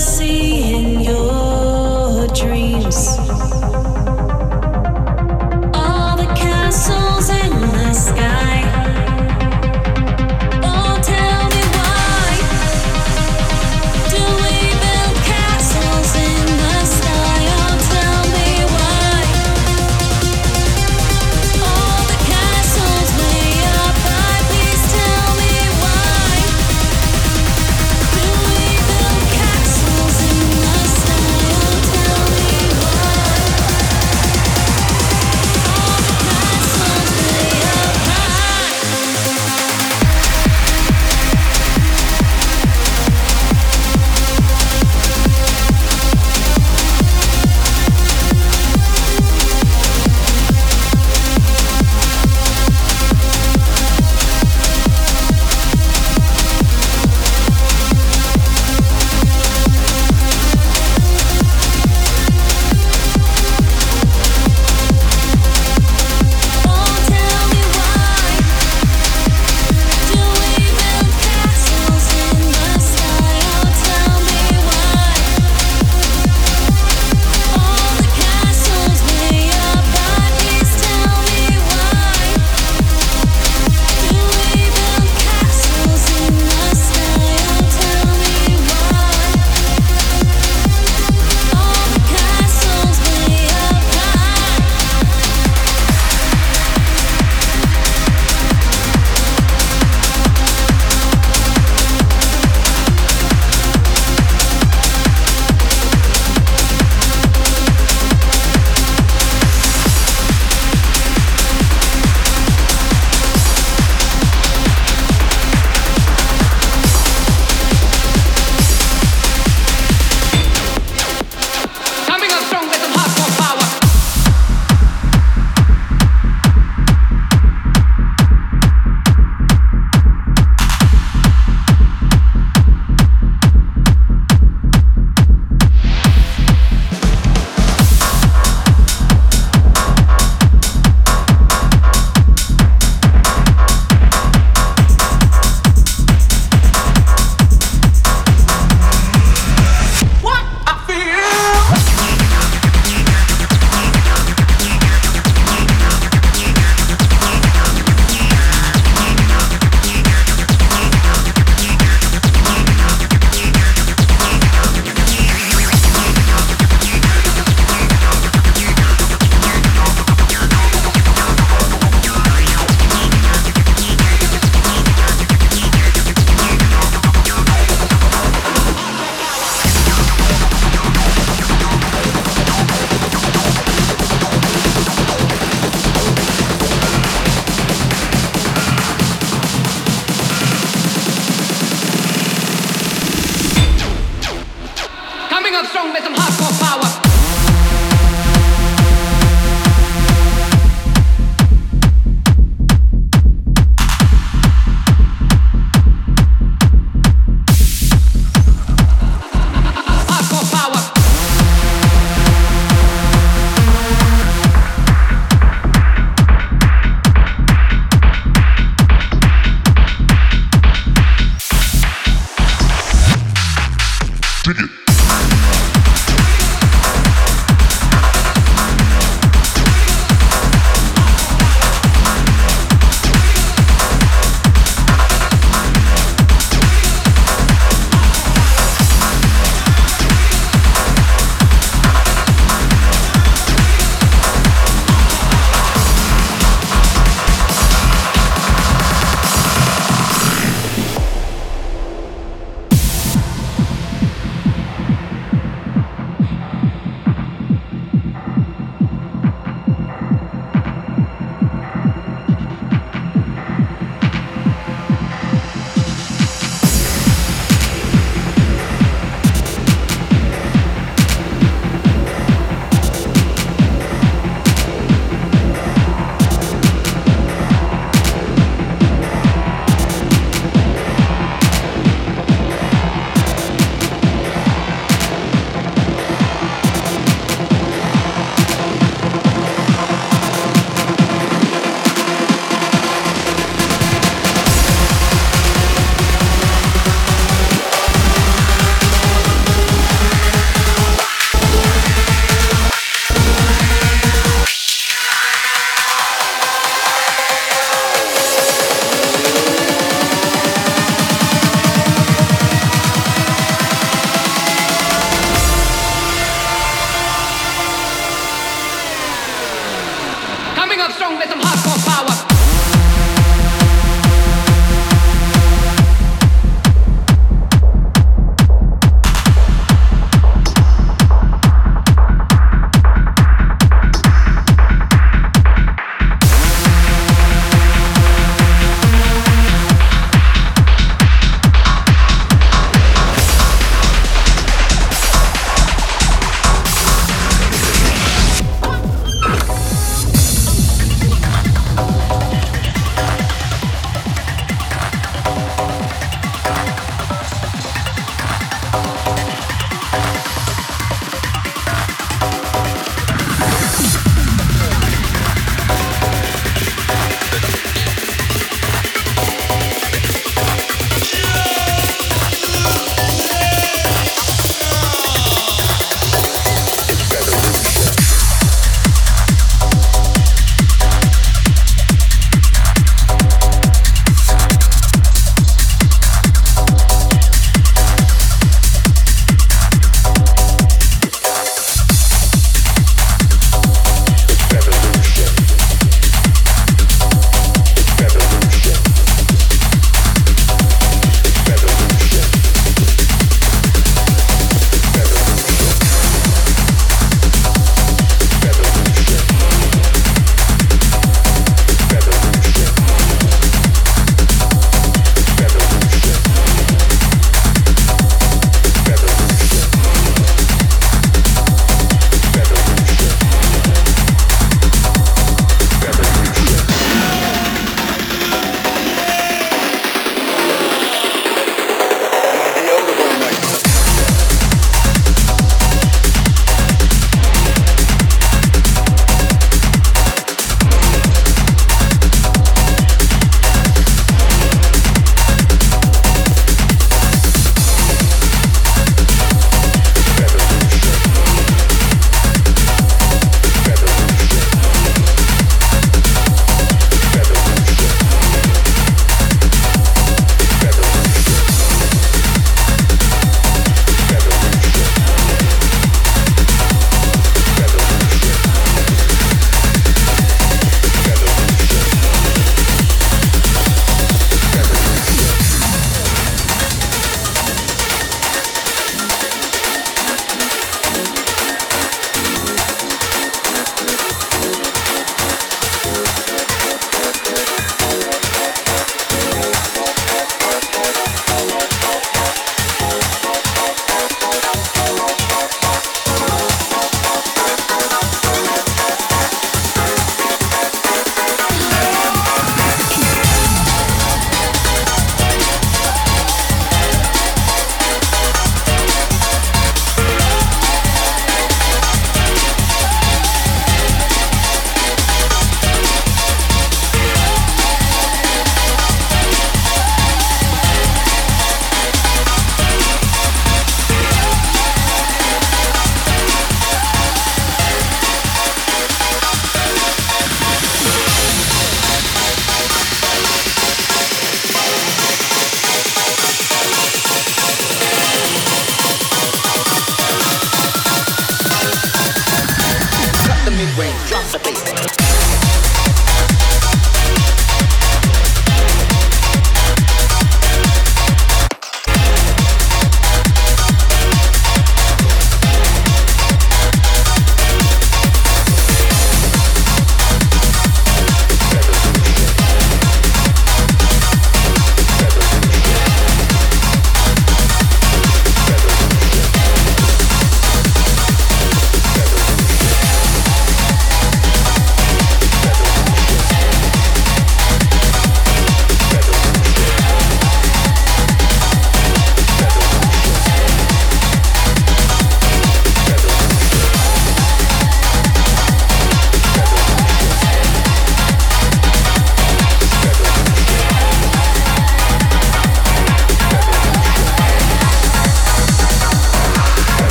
see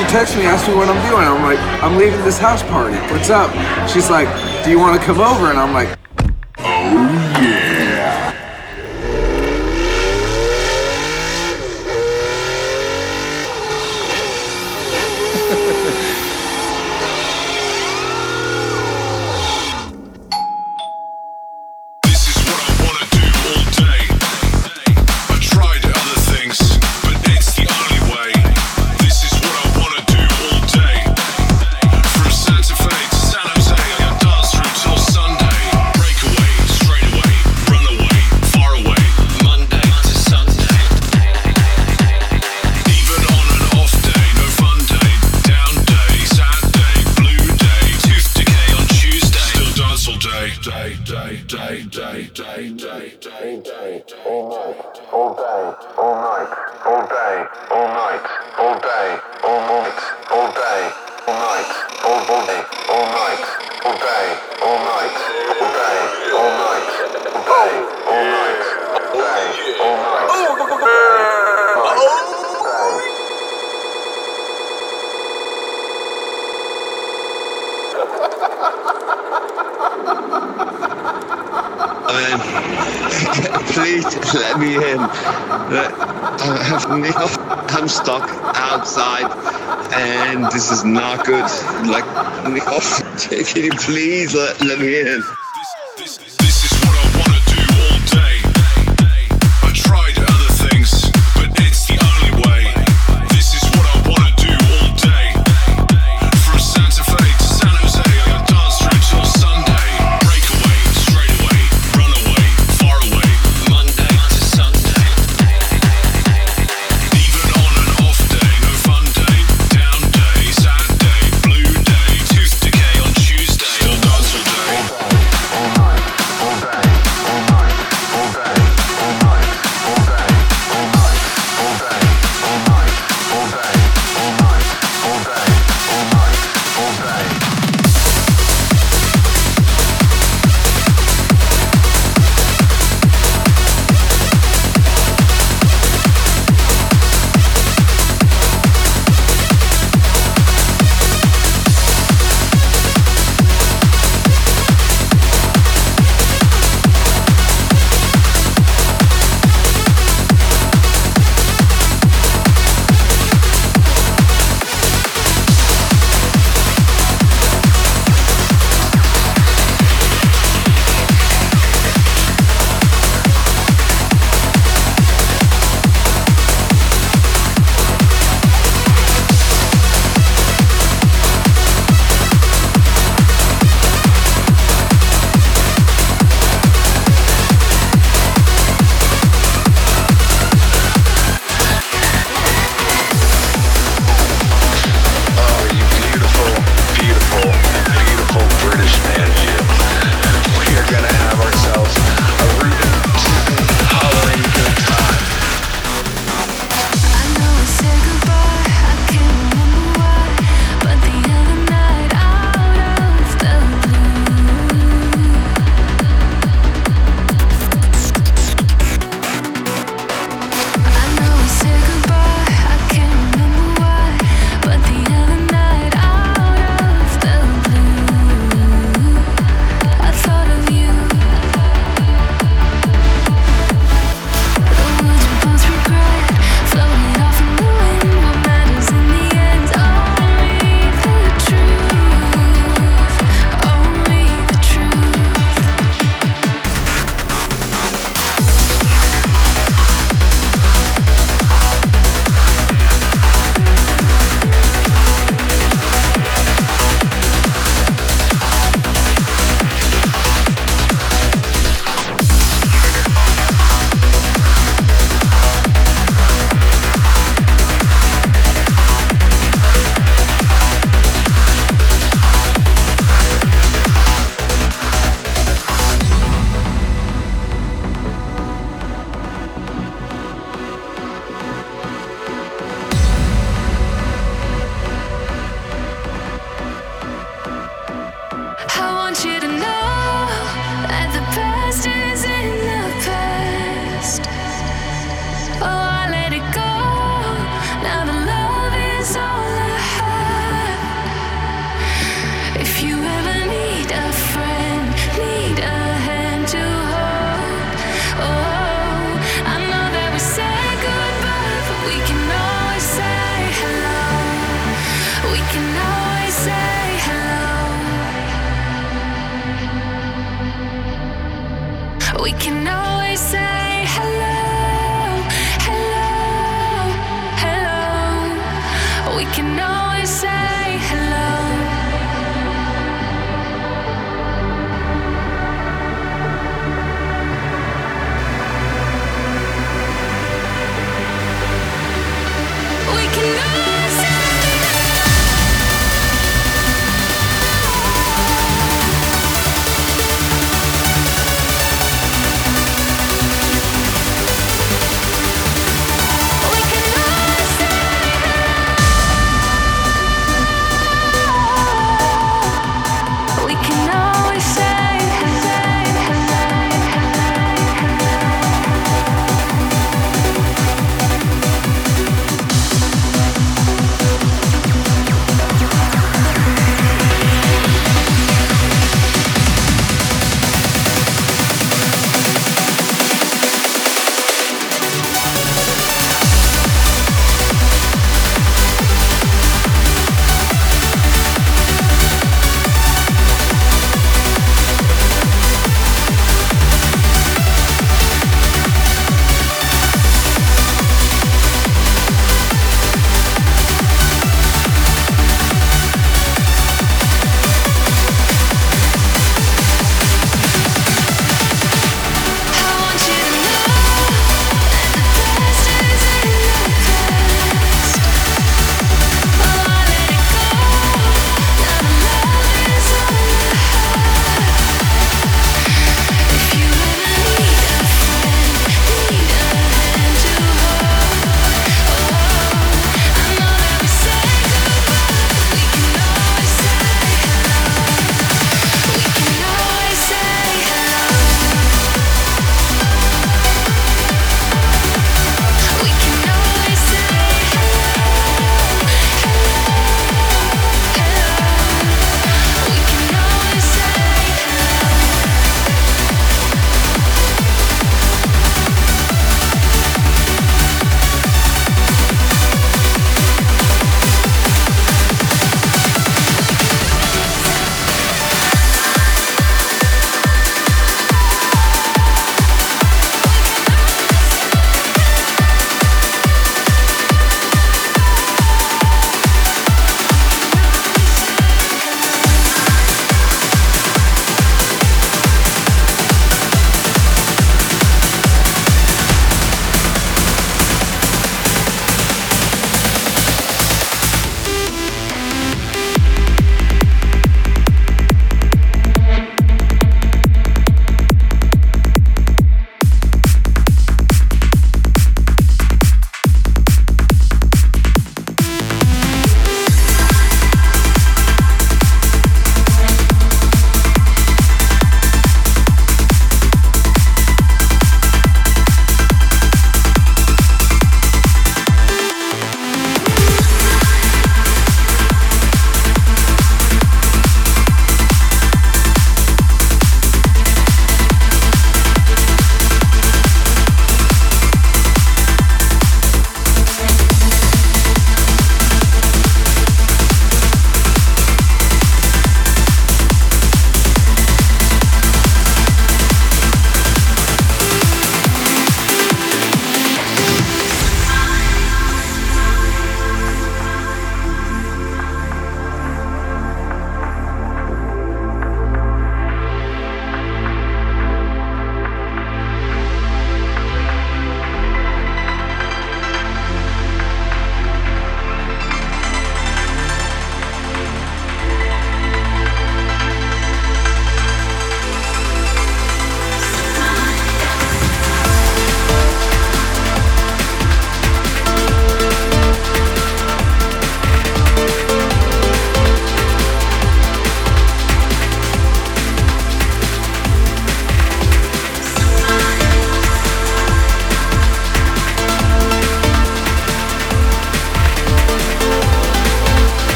she texts me, asks me what I'm doing. I'm like, I'm leaving this house party. What's up? She's like, Do you want to come over? And I'm like,